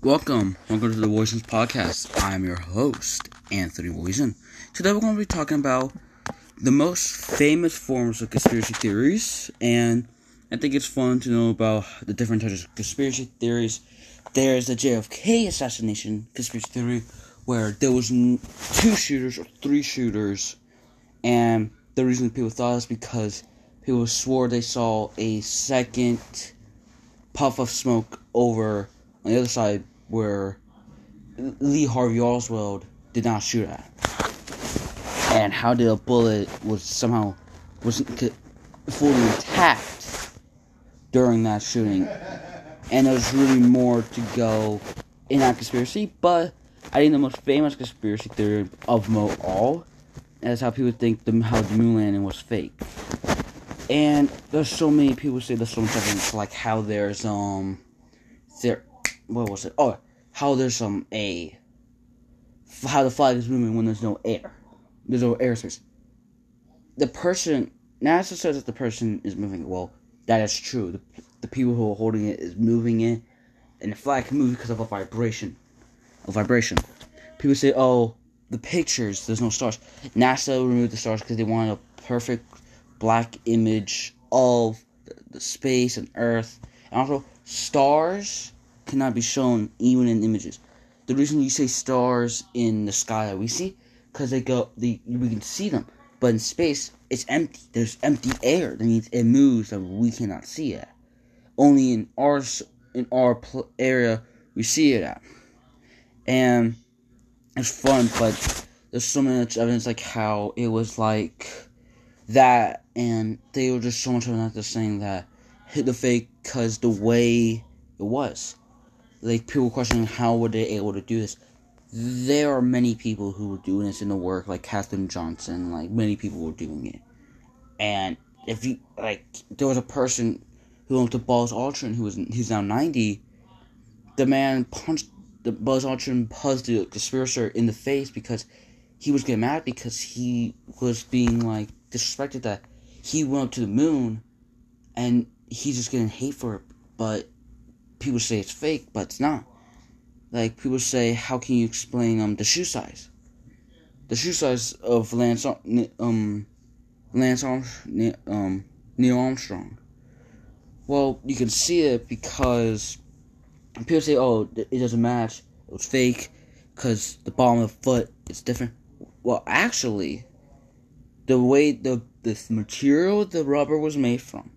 Welcome, welcome to the Voices Podcast. I'm your host, Anthony Voisin. Today we're going to be talking about the most famous forms of conspiracy theories, and I think it's fun to know about the different types of conspiracy theories. There's the JFK assassination conspiracy theory, where there was two shooters or three shooters, and the reason people thought is because people swore they saw a second puff of smoke over on the other side where Lee Harvey Oswald did not shoot at. And how did a bullet was somehow wasn't fully intact during that shooting. And there's really more to go in that conspiracy, but I think the most famous conspiracy theory of Mo all is how people think the, how the moon landing was fake. And there's so many people say there's so much evidence, like how there's um, what was it? Oh, how there's some a, how the flag is moving when there's no air, there's no airspace. The person NASA says that the person is moving. Well, that is true. The, the people who are holding it is moving it, and the flag can move because of a vibration, a vibration. People say, oh, the pictures, there's no stars. NASA removed the stars because they wanted a perfect black image of the space and Earth. And also, stars cannot be shown even in images. The reason you say stars in the sky that we see, because they go, the we can see them, but in space it's empty. There's empty air. That means it moves and we cannot see it. Only in our in our pl- area we see it at, and it's fun. But there's so much evidence like how it was like that, and they were just so much of just saying that hit the fake because the way it was. Like people questioning how were they able to do this. There are many people who were doing this in the work, like Katherine Johnson, like many people were doing it. And if you like, there was a person who went to Buzz Aldrin, who was he's now ninety. The man punched the Buzz Aldrin punched the conspirator in the face because he was getting mad because he was being like disrespected that he went up to the moon and he's just getting hate for it but people say it's fake but it's not. Like people say how can you explain um the shoe size? The shoe size of Lance um Lance Armstrong, um Neil Armstrong. Well you can see it because people say oh it doesn't match. It was fake because the bottom of the foot is different. Well actually the way the the material the rubber was made from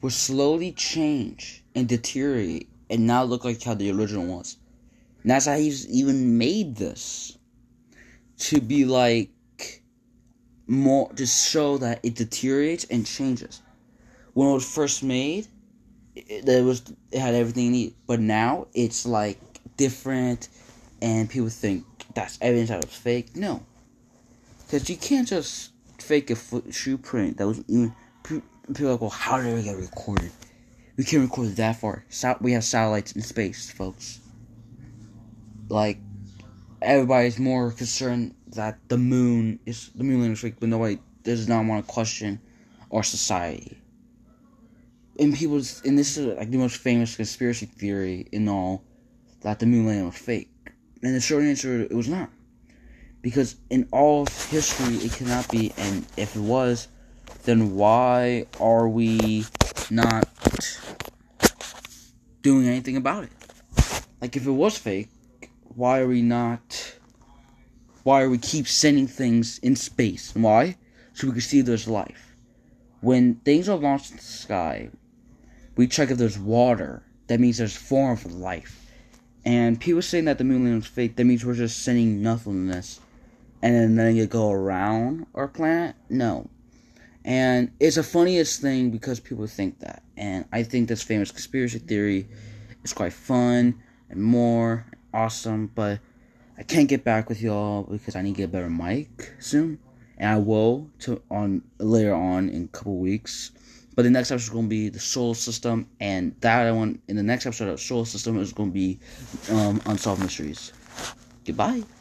will slowly change and deteriorate and not look like how the original was. And that's how he's even made this. To be like more to show that it deteriorates and changes. When it was first made, it, it was it had everything. But now it's like different and people think that's evidence that it's fake. No. Because you can't just fake a foot shoe print that was even people are like, well, how did it get recorded? We can't record that far. we have satellites in space, folks. Like, everybody's more concerned that the moon is the moon is fake, but nobody does not want to question our society. And people, and this is like the most famous conspiracy theory in all, that the moon landing was fake. And the short answer, it was not. Because in all history, it cannot be, and if it was, then why are we not doing anything about it? Like, if it was fake, why are we not. Why are we keep sending things in space? Why? So we can see there's life. When things are launched in the sky, we check if there's water. That means there's form of life. And people saying that the moon landing was fake, that means we're just sending nothingness and then letting it go around our planet? No. And it's the funniest thing because people think that. And I think this famous conspiracy theory is quite fun and more awesome, but I can't get back with y'all because I need to get a better mic soon. And I will to on later on in a couple weeks. But the next episode is going to be the solar system, and that I want in the next episode of solar system is going to be um, unsolved mysteries. Goodbye.